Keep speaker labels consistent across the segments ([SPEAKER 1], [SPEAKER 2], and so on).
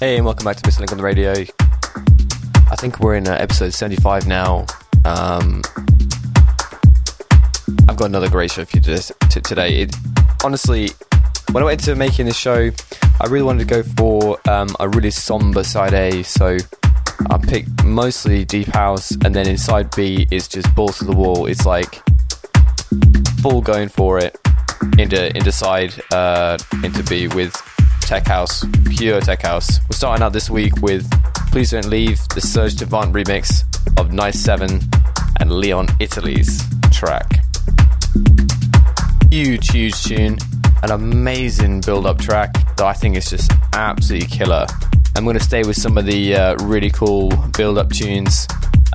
[SPEAKER 1] Hey, and welcome back to Missing Link on the radio. I think we're in uh, episode 75 now. Um, I've got another great show for you to, to, today. It, honestly, when I went into making this show, I really wanted to go for um, a really somber side A, so I picked mostly deep house, and then inside B is just balls to the wall. It's like full going for it into into side uh, into B with tech house, pure tech house. We're starting out this week with Please Don't Leave, the Serge Devant remix of Nice 7 and Leon Italy's track. Huge, huge tune, an amazing build up track that I think is just absolutely killer. I'm going to stay with some of the uh, really cool build up tunes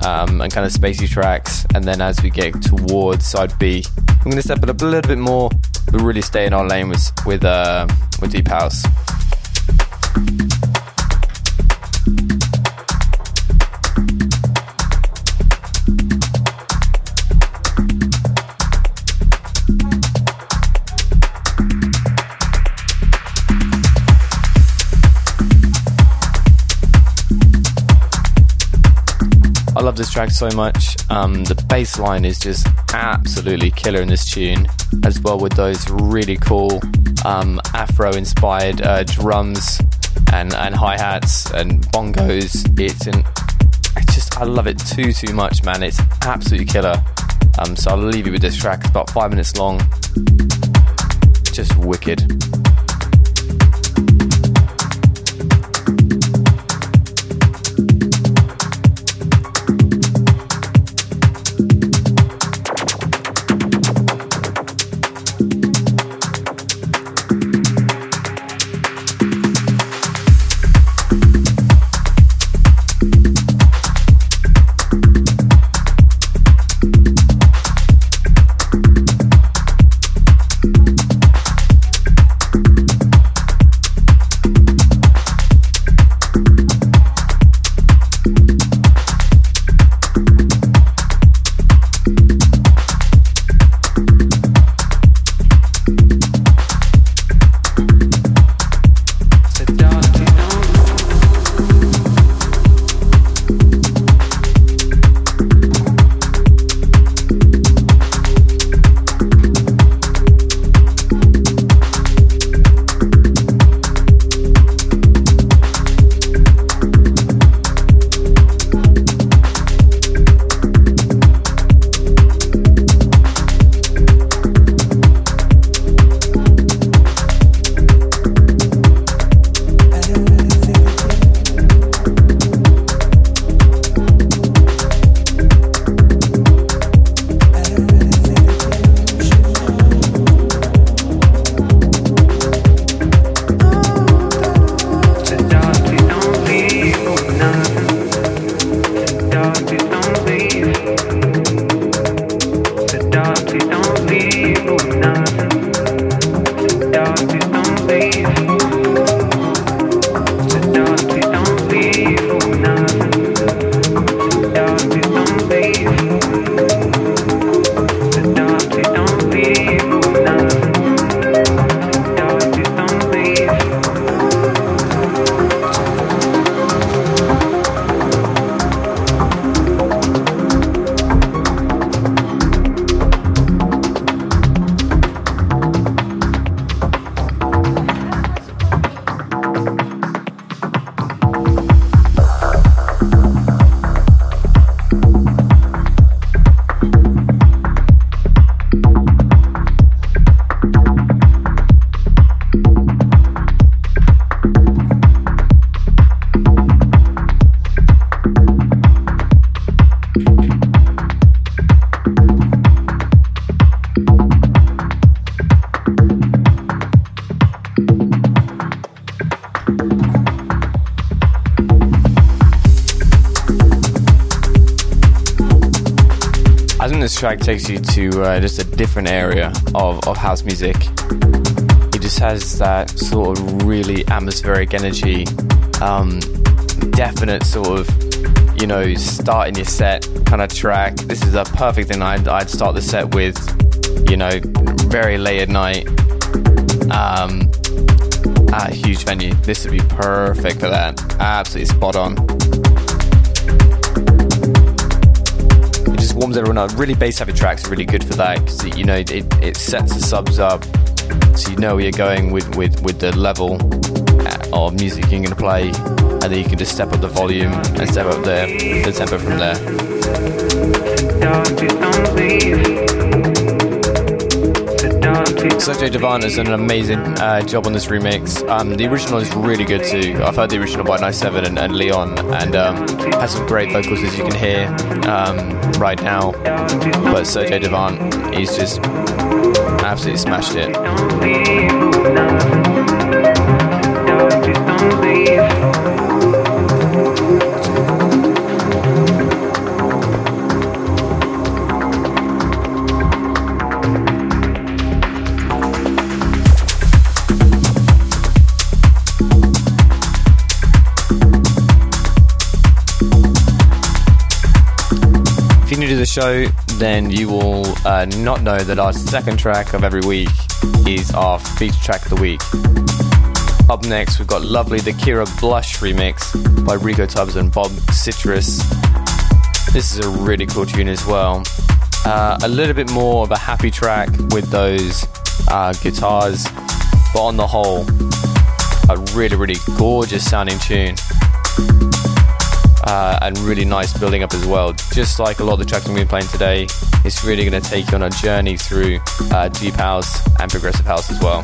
[SPEAKER 1] um, and kind of spacey tracks, and then as we get towards side B, I'm going to step it up a little bit more, but really stay in our lane with, with, uh, with Deep House. I love this track so much. Um, the bass line is just absolutely killer in this tune, as well with those really cool um, Afro-inspired uh, drums and, and hi hats and bongos. It's an, I just I love it too too much, man. It's absolutely killer. Um, so I'll leave you with this track. It's about five minutes long. Just wicked. Track takes you to uh, just a different area of, of house music. It just has that sort of really atmospheric energy, um, definite sort of, you know, starting your set kind of track. This is a perfect thing I'd, I'd start the set with, you know, very late at night. Um, at a huge venue, this would be perfect for that. Absolutely spot on. Warms everyone up. Really bass heavy tracks are really good for that because you know it, it sets the subs up so you know where you're going with, with, with the level uh, of music you're going to play and then you can just step up the volume and step up the, the tempo from there. Sergio Devan has done an amazing uh, job on this remix. Um, the original is really good too. I've heard the original by Nice Seven and, and Leon, and um, has some great vocals as you can hear um, right now. But Sergio Devan, he's just absolutely smashed it. Show, then you will uh, not know that our second track of every week is our feature track of the week. Up next, we've got lovely the Kira Blush remix by Rico Tubbs and Bob Citrus. This is a really cool tune as well. Uh, a little bit more of a happy track with those uh, guitars, but on the whole, a really, really gorgeous sounding tune uh, and really nice building up as well. Just like a lot of the tracks we've been playing today, it's really going to take you on a journey through uh, deep house and progressive house as well.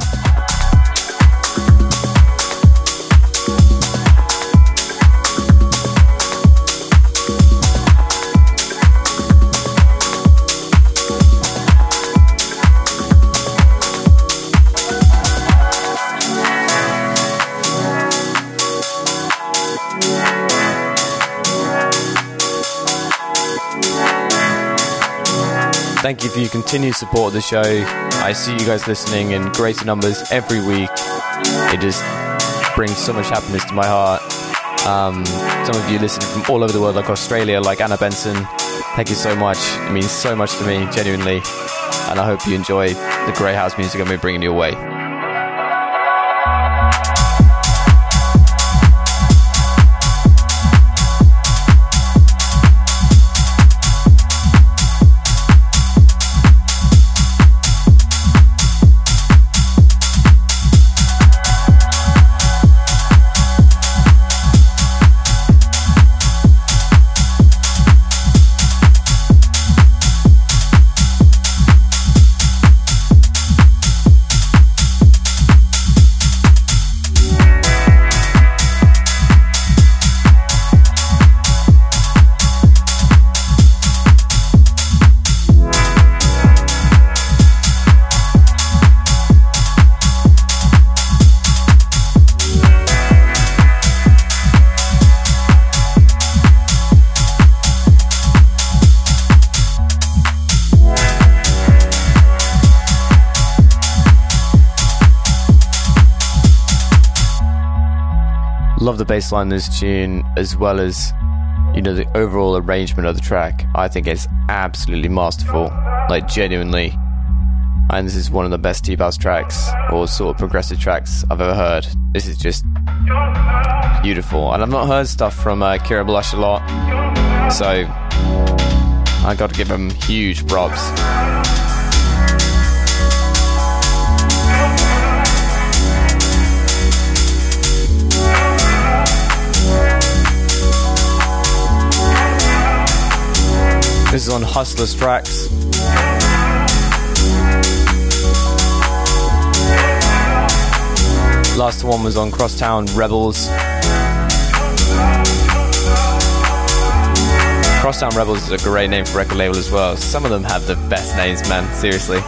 [SPEAKER 1] Thank you for your continued support of the show. I see you guys listening in greater numbers every week. It just brings so much happiness to my heart. Um, some of you listen from all over the world, like Australia, like Anna Benson. Thank you so much. It means so much to me, genuinely. And I hope you enjoy the grey house music I'm bringing you away. Bass line in this tune as well as you know the overall arrangement of the track i think it's absolutely masterful. Like genuinely. And this is one of the best house tracks or sort of progressive tracks i've ever heard. This is just beautiful. And i've not heard stuff from uh, kira blush a lot. So i got to give him huge props This is on Hustlers Tracks. Last one was on Crosstown Rebels. Crosstown Rebels is a great name for record label as well. Some of them have the best names, man. Seriously.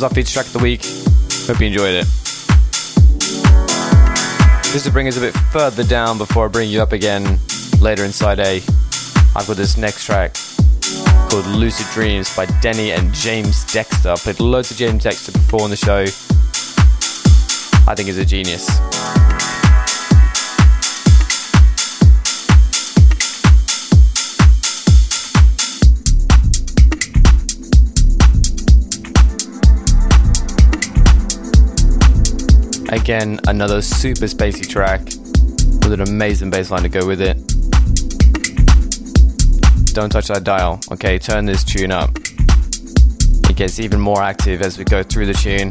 [SPEAKER 1] Was our feature track of the week. Hope you enjoyed it. Just to bring us a bit further down before I bring you up again later inside A, I've got this next track called Lucid Dreams by Denny and James Dexter. I played loads of James Dexter before on the show. I think he's a genius. Again, another super spacey track with an amazing bass line to go with it. Don't touch that dial, okay? Turn this tune up. It gets even more active as we go through the tune.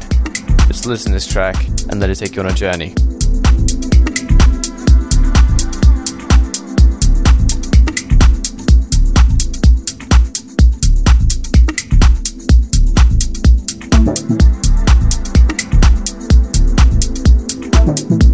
[SPEAKER 1] Just listen to this track and let it take you on a journey. Vocal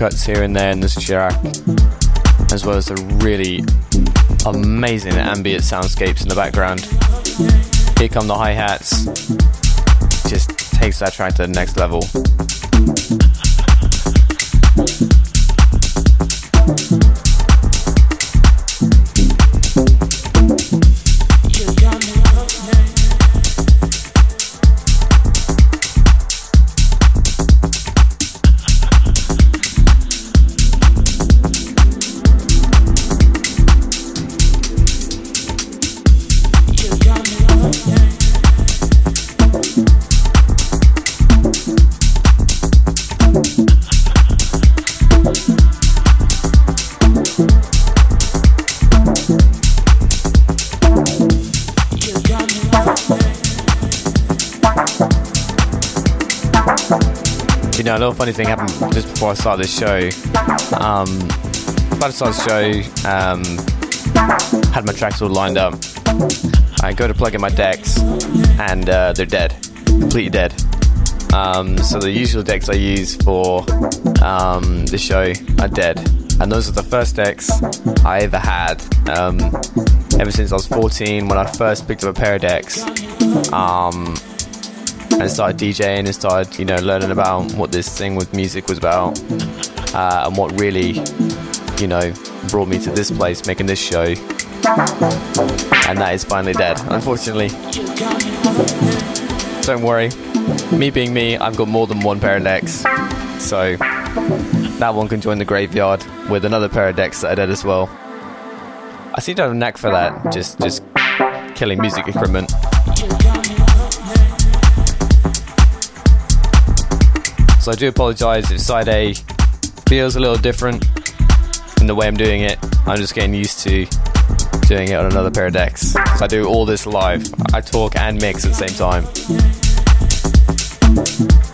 [SPEAKER 1] cuts here and there in this track, as well as the really amazing ambient soundscapes in the background. Here come the hi hats, just takes that track to the next level. Little funny thing happened just before I started this show. Um, about to start the show, um, had my tracks all lined up. I go to plug in my decks, and uh, they're dead, completely dead. Um, so the usual decks I use for um, the show are dead, and those are the first decks I ever had. Um, ever since I was 14, when I first picked up a pair of decks. Um, and started DJing and started, you know, learning about what this thing with music was about uh, and what really, you know, brought me to this place, making this show. And that is finally dead, unfortunately. Don't worry, me being me, I've got more than one pair of decks, so that one can join the graveyard with another pair of decks that are dead as well. I seem to have a knack for that, just just killing music equipment. So I do apologise if side A feels a little different in the way I'm doing it. I'm just getting used to doing it on another pair of decks. So I do all this live. I talk and mix at the same time.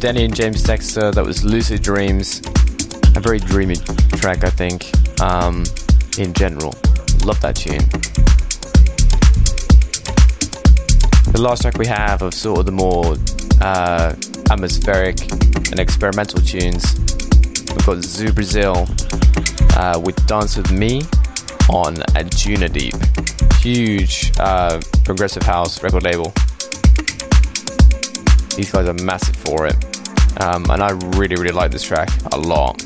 [SPEAKER 1] Danny and James Dexter. That was Lucid Dreams. A very dreamy track, I think, um, in general. Love that tune. The last track we have of sort of the more uh, atmospheric and experimental tunes, we've got Zoo Brazil uh, with Dance With Me on Anjunadeep. Huge uh, progressive house record label. These guys are massive for it. Um, and I really, really like this track a lot.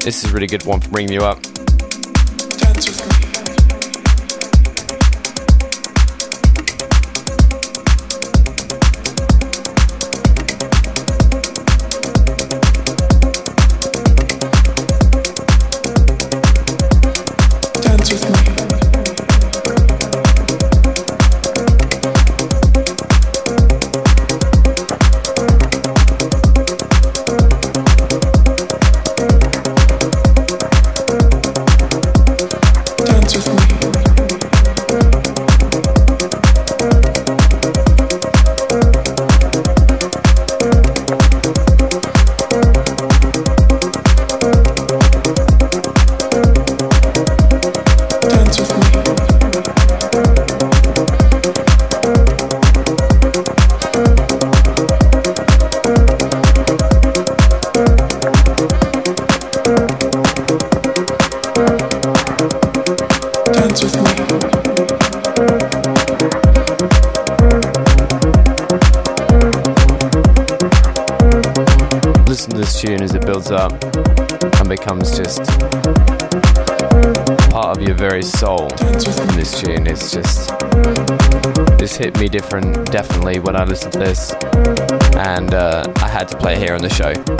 [SPEAKER 1] This is a really good one for bringing you up. I listened to this, and uh, I had to play it here on the show.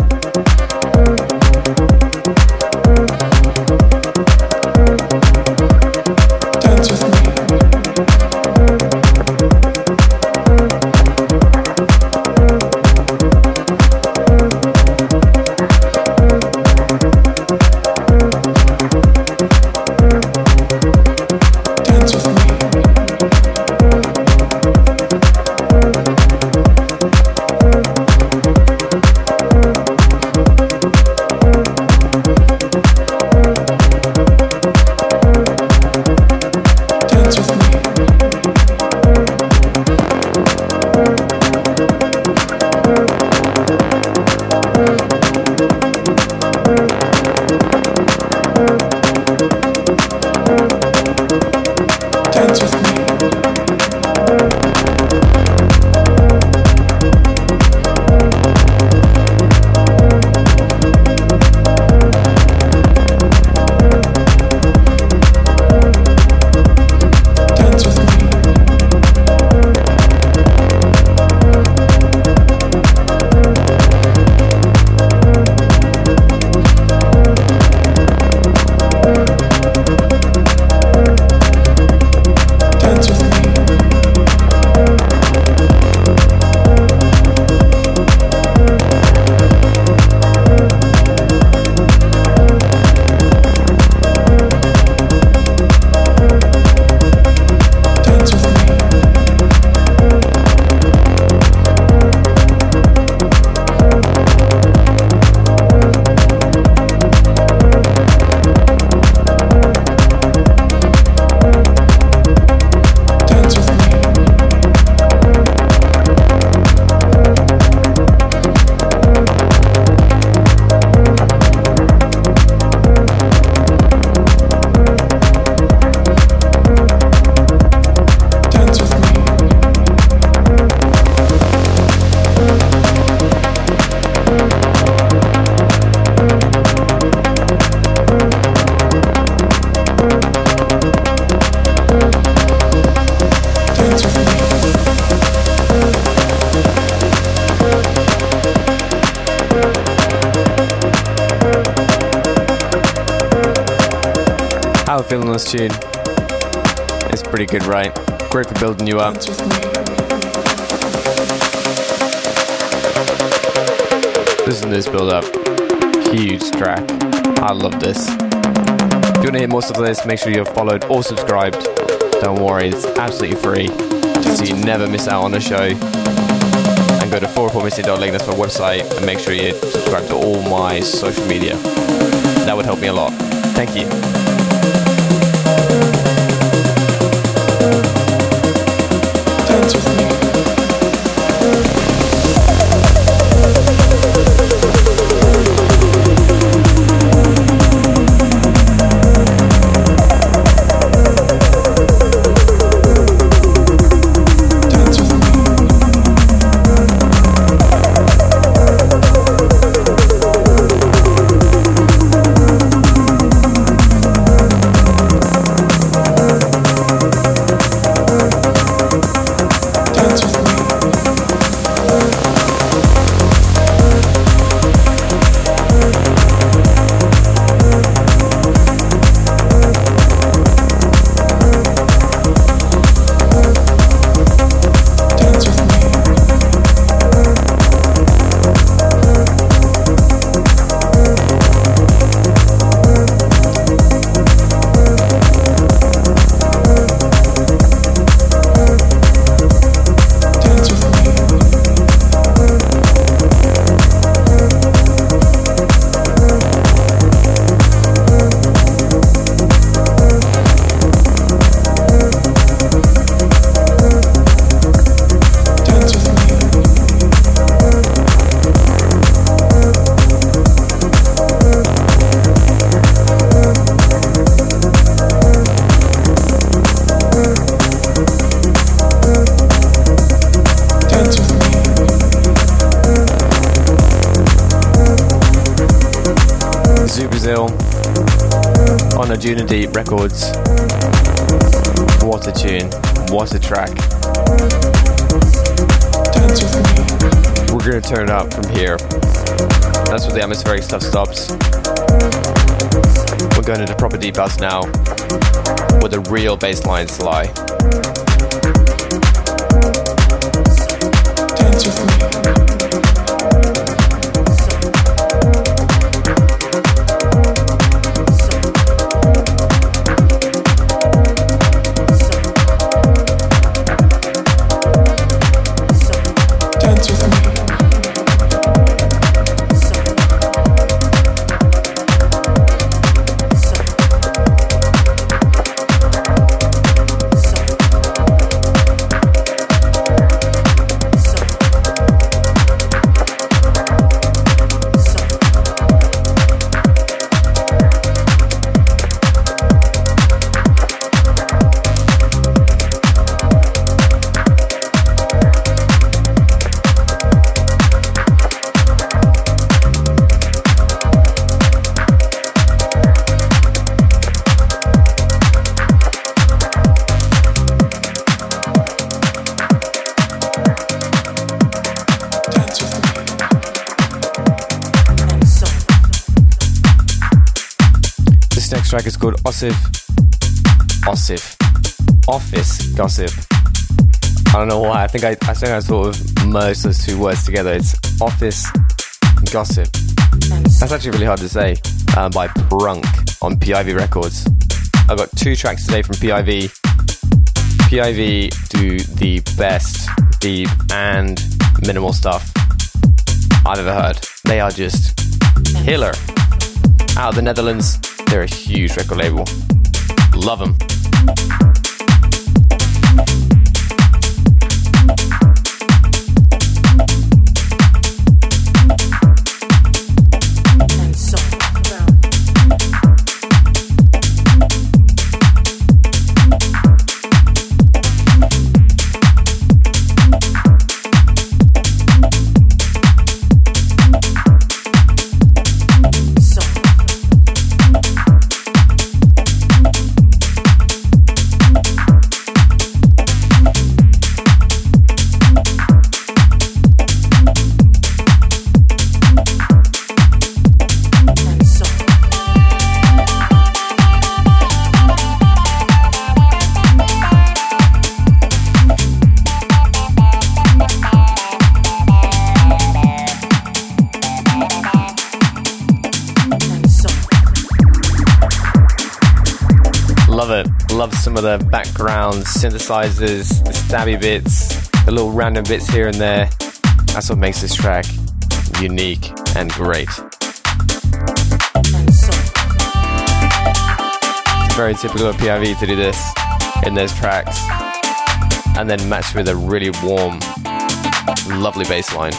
[SPEAKER 1] This build up. Huge track. I love this. If you want to hear more stuff like this, make sure you're followed or subscribed. Don't worry, it's absolutely free. So you never miss out on a show. And go to 404missing.link, that's my website, and make sure you subscribe to all my social media. That would help me a lot. Thank you.
[SPEAKER 2] With me.
[SPEAKER 1] Deep Records. What a tune. What a track. We're to turn it up from here. That's where the atmospheric stuff stops. We're going into proper deep house now, where the real bass lines lie.
[SPEAKER 2] Dance with me.
[SPEAKER 1] Osif. Osif. Office Gossip. I don't know why. I think I, I think I sort of merged those two words together. It's Office Gossip. That's actually really hard to say. Um, by Prunk on PIV Records. I've got two tracks today from PIV. PIV do the best deep and minimal stuff I've ever heard. They are just killer. Out of the Netherlands, they're a huge record label. Love them. Some of the background synthesizers, the stabby bits, the little random bits here and there. That's what makes this track unique and great. It's very typical of PIV to do this in those tracks and then matched with a really warm, lovely bass line.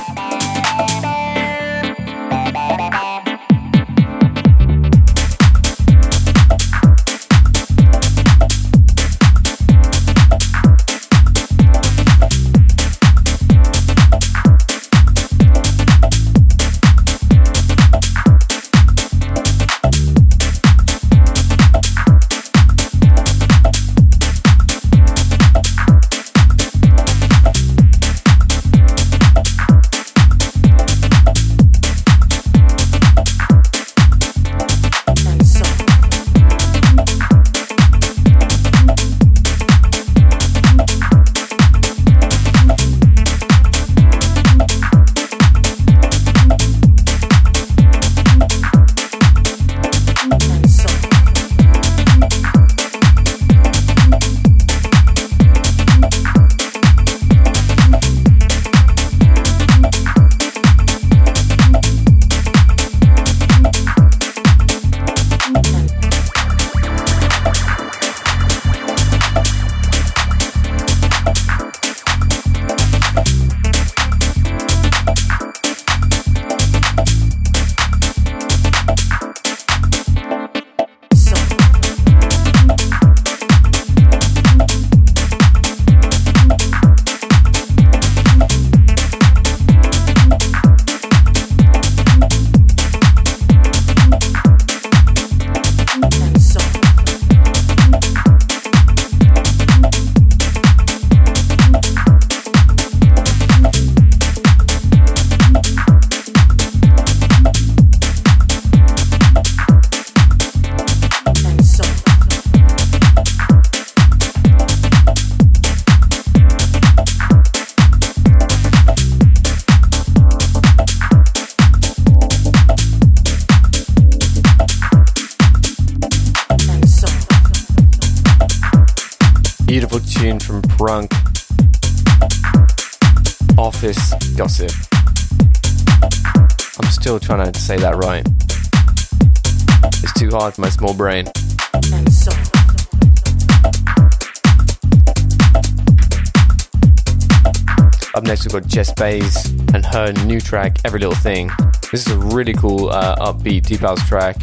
[SPEAKER 1] Bays and her new track, Every Little Thing. This is a really cool, uh, upbeat, deep house track.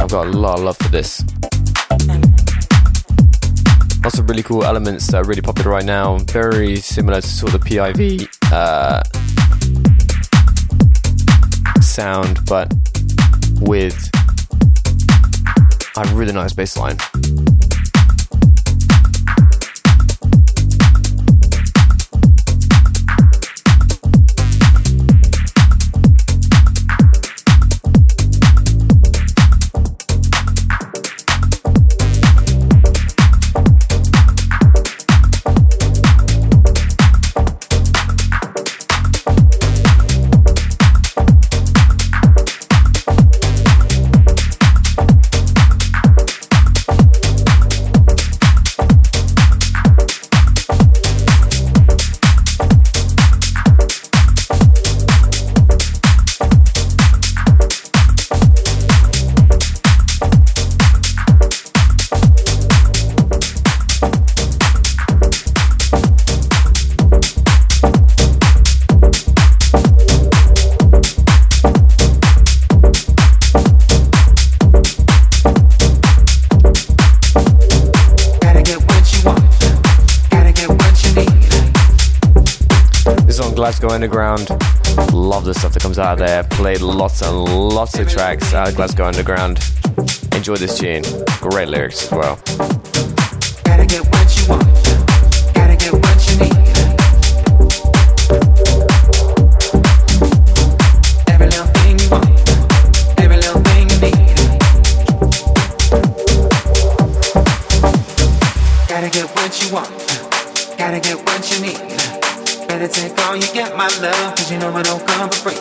[SPEAKER 1] I've got a lot of love for this. Lots of really cool elements that are really popular right now. Very similar to sort of the PIV uh, sound, but with a really nice bass line. Underground. Love the stuff that comes out of there. Played lots and lots of tracks out of Glasgow Underground. Enjoy this tune. Great lyrics as well. You don't come for free.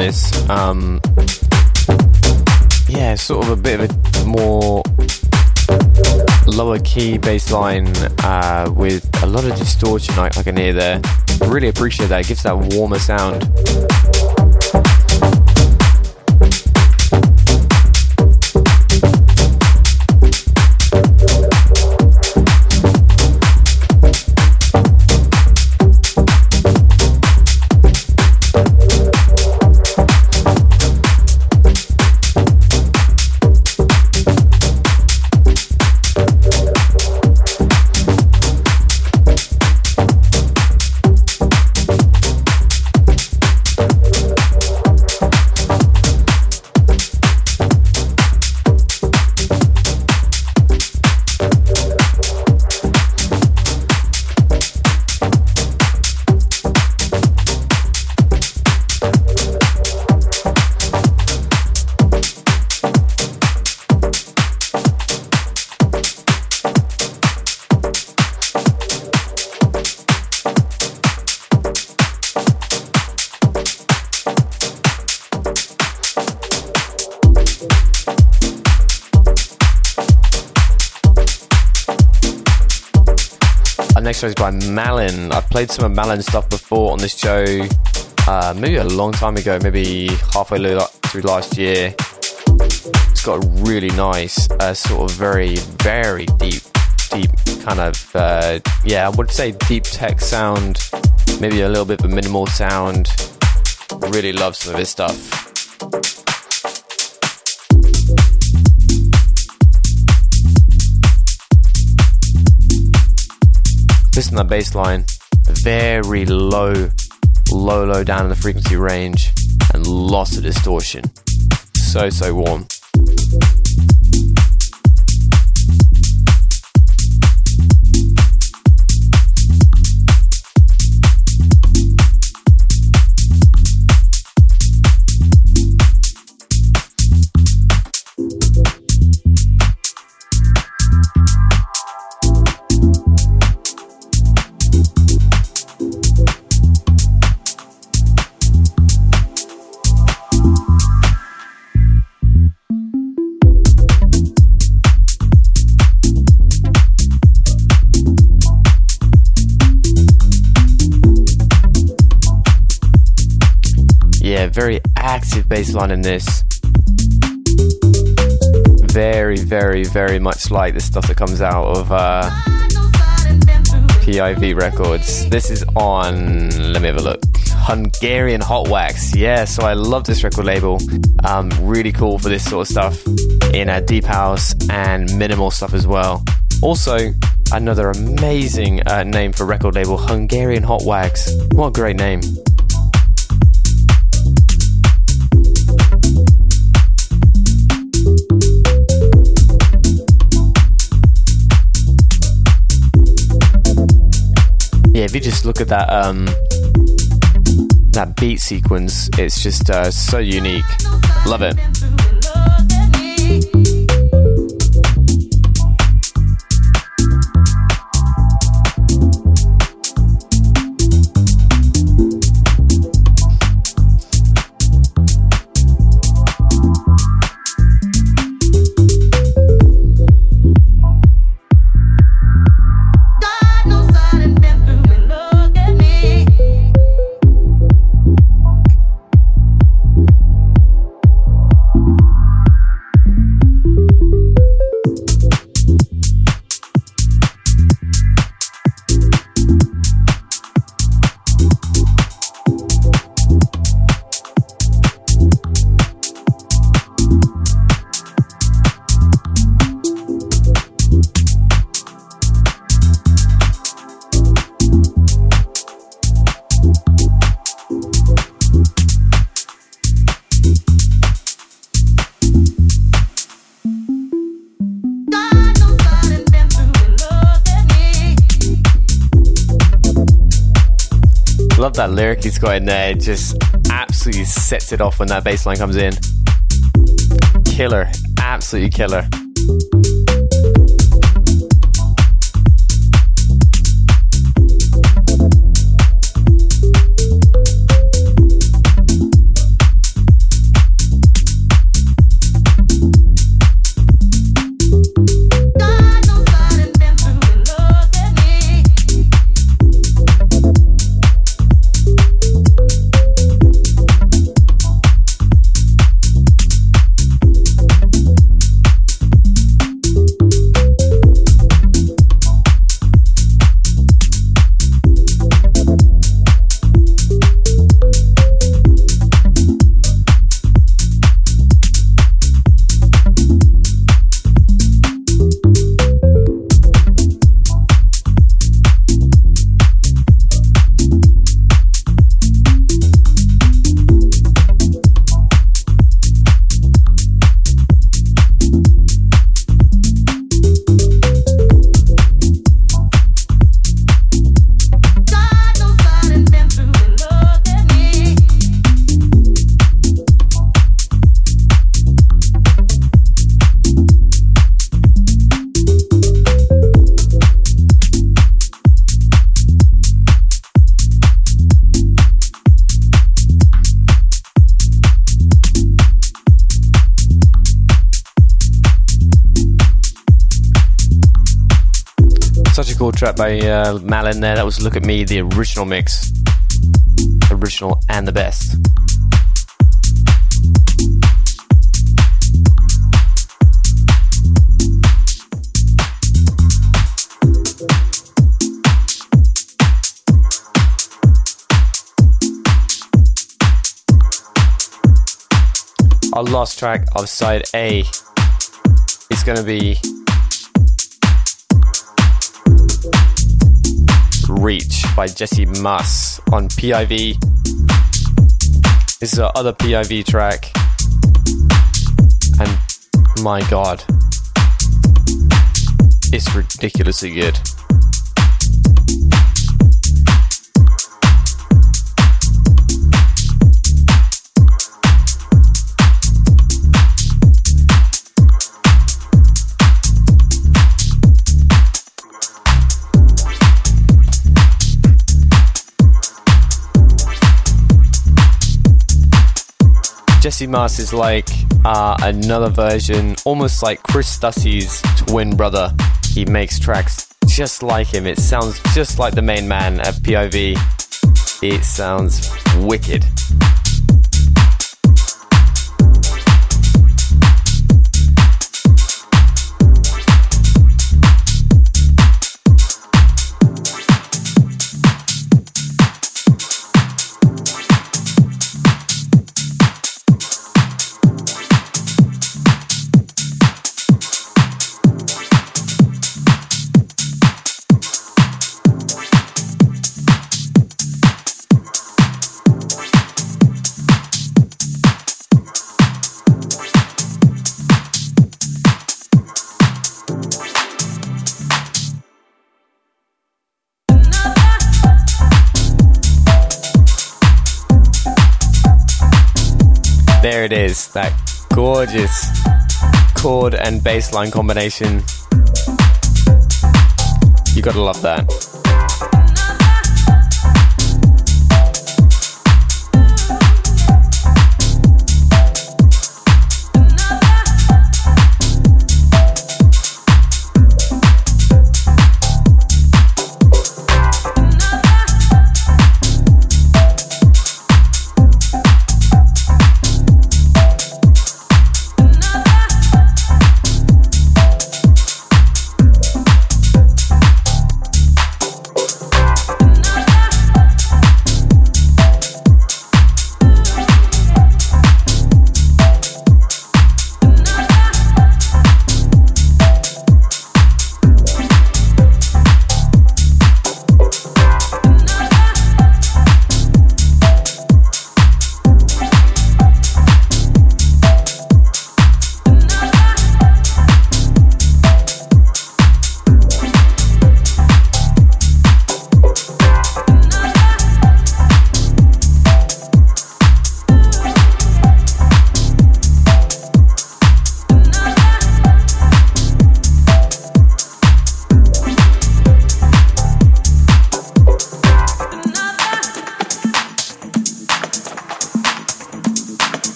[SPEAKER 1] This. Um, yeah, sort of a bit of a more lower key bass line uh, with a lot of distortion I, I can hear there. Really appreciate that. It gives that warmer sound. Malin. I've played some of Malin's stuff before on this show, uh, maybe a long time ago, maybe halfway through last year. It's got a really nice, uh, sort of very, very deep, deep kind of, uh, yeah, I would say deep tech sound, maybe a little bit of a minimal sound. Really love some of his stuff. That bass line. very low, low, low down in the frequency range and lots of distortion. So, so warm. Very active bass line in this. Very, very, very much like the stuff that comes out of uh, PIV Records. This is on, let me have a look. Hungarian Hot Wax. Yeah, so I love this record label. Um, really cool for this sort of stuff in uh, deep house and minimal stuff as well. Also, another amazing uh, name for record label, Hungarian Hot Wax. What a great name. Yeah, if you just look at that um, that beat sequence, it's just uh, so unique. Love it. Love that lyric he's got in there. It just absolutely sets it off when that bass line comes in. Killer. Absolutely killer. Track by uh, Malin there. That was Look at Me, the original mix. Original and the best. Our last track of side A is going to be Reach by Jesse Maas on PIV. This is our other PIV track. And my god, it's ridiculously good. Jesse Maas is like uh, another version, almost like Chris Stussy's twin brother. He makes tracks just like him. It sounds just like the main man at PIV. It sounds wicked. It is, that gorgeous chord and bass line combination. You gotta love that.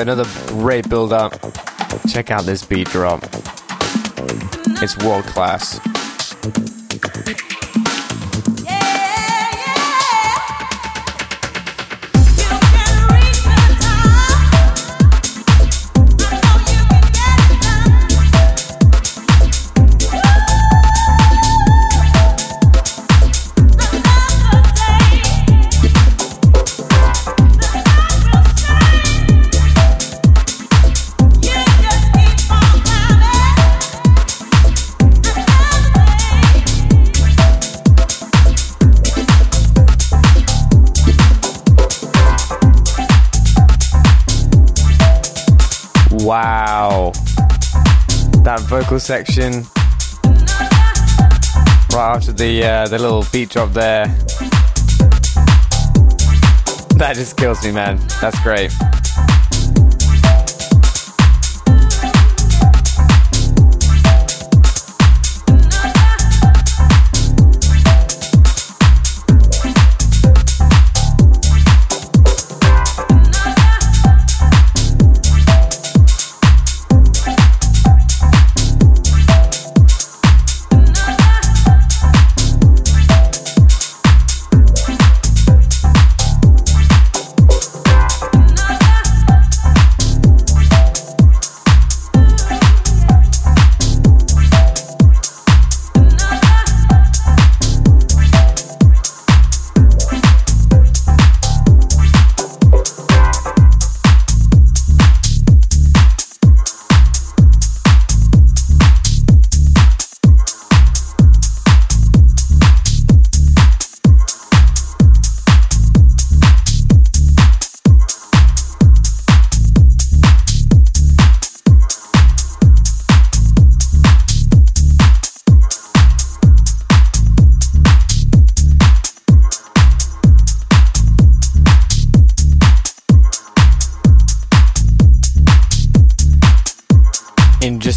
[SPEAKER 1] Another great build up. Check out this beat drop. It's world class. Section right after the uh, the little beat drop there. That just kills me, man. That's great.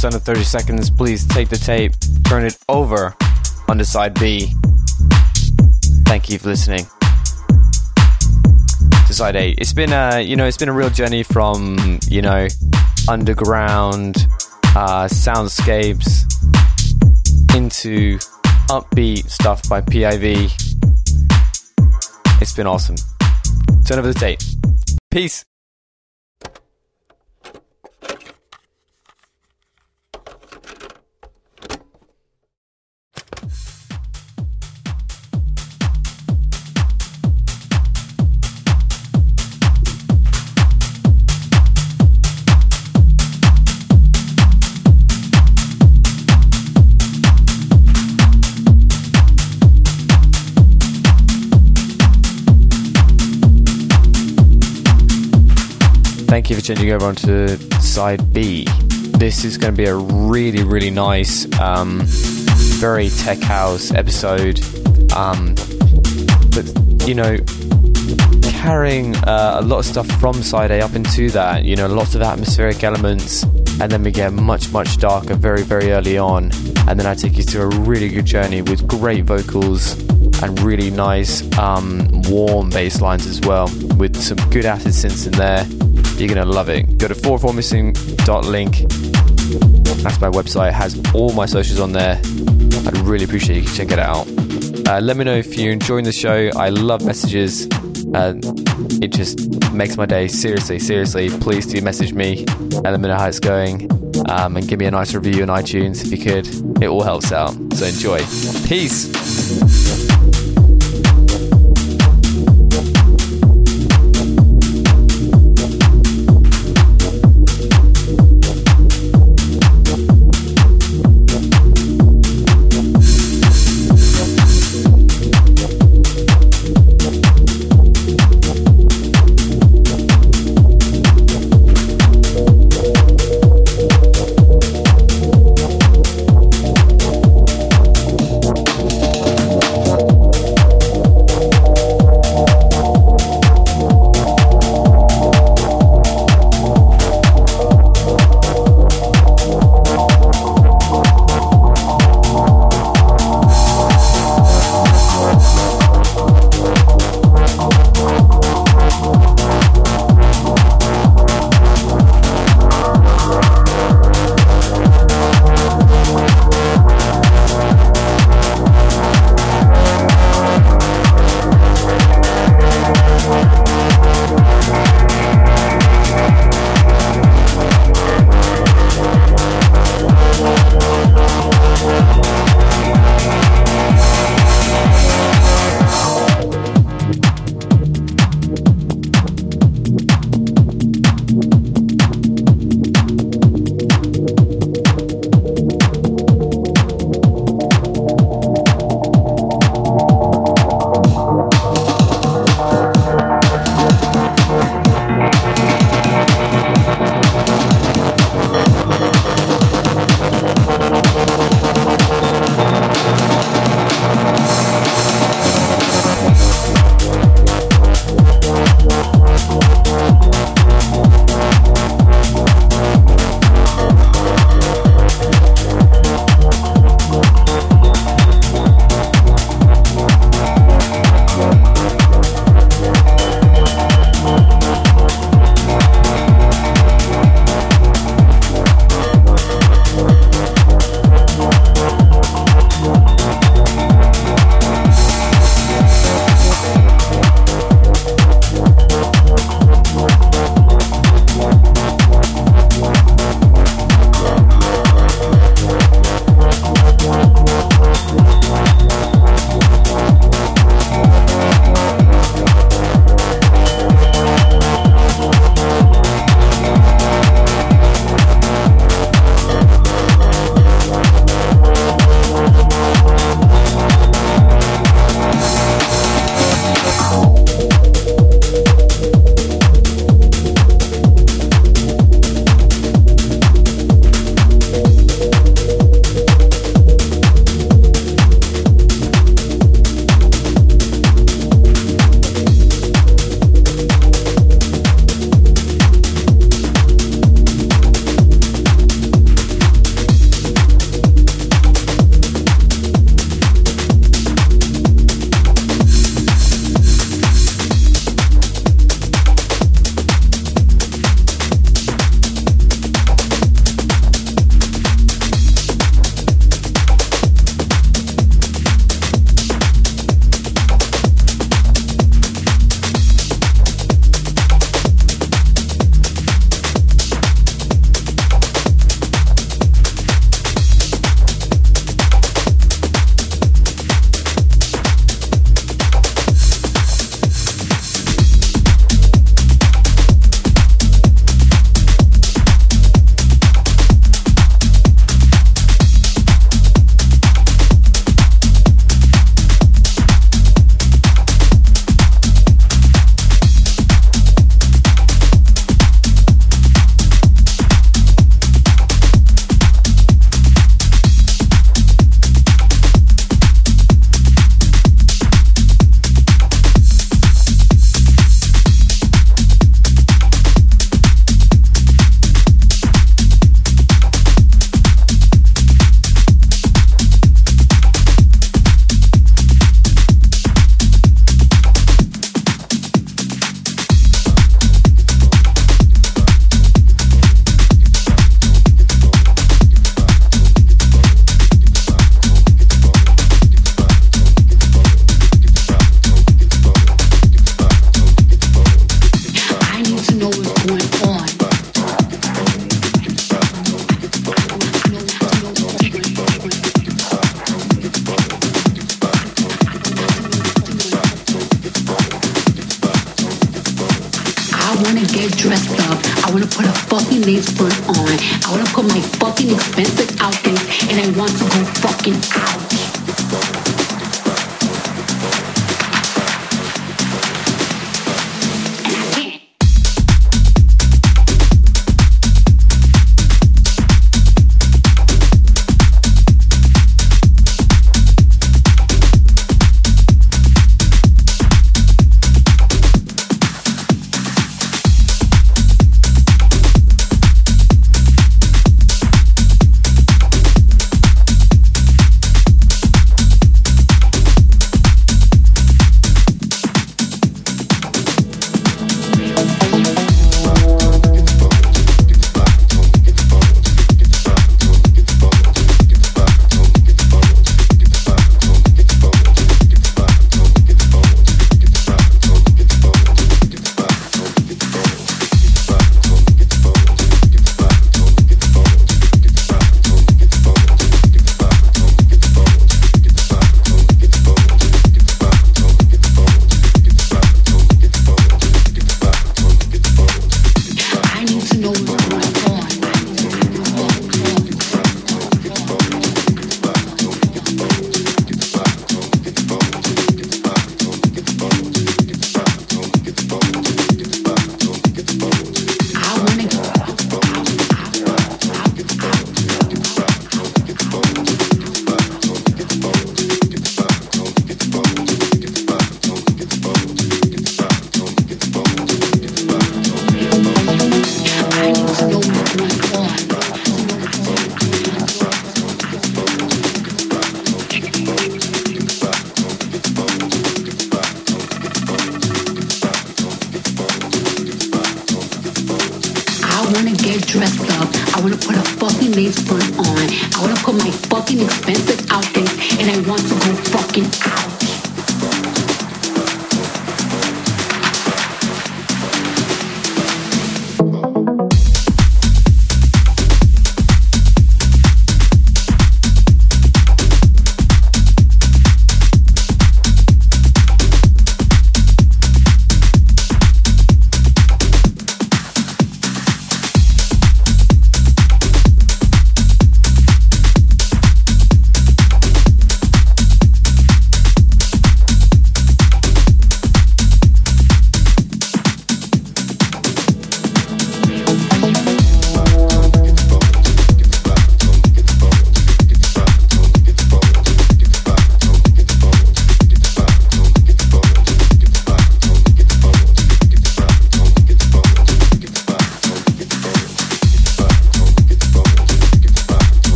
[SPEAKER 1] Just under 30 seconds. Please take the tape, turn it over onto side B. Thank you for listening to side A. It's been a, you know, it's been a real journey from, you know, underground uh, soundscapes into upbeat stuff by PIV. It's been awesome. Turn over the tape. Peace. Changing over onto side B. This is going to be a really, really nice, um, very tech house episode. Um, but, you know, carrying uh, a lot of stuff from side A up into that, you know, lots of atmospheric elements, and then we get much, much darker very, very early on. And then I take you through a really good journey with great vocals and really nice, um, warm bass lines as well, with some good acid synths in there. You're gonna love it. Go to 4formissing.link. That's my website. It has all my socials on there. I'd really appreciate you check it out. Uh, let me know if you're enjoying the show. I love messages. Uh, it just makes my day. Seriously, seriously. Please do message me and let me know how it's going. Um, and give me a nice review on iTunes if you could. It all helps out. So enjoy. Peace.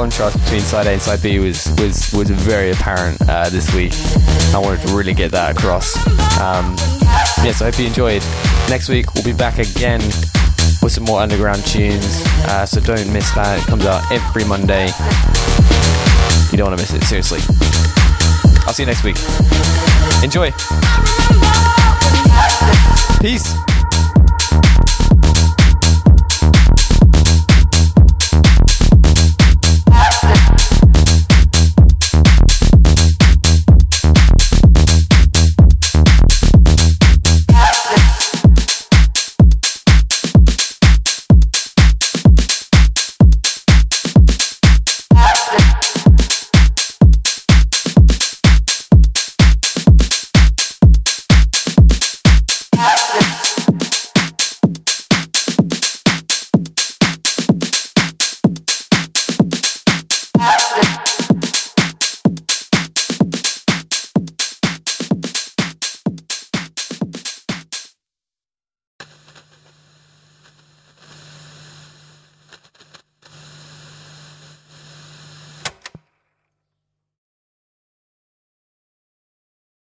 [SPEAKER 1] Contrast between side A and side B was was was very apparent uh, this week. I wanted to really get that across. Um, yes, I hope you enjoyed. Next week we'll be back again with some more underground tunes. Uh, so don't miss that. It comes out every Monday. You don't want to miss it, seriously. I'll see you next week. Enjoy. Peace.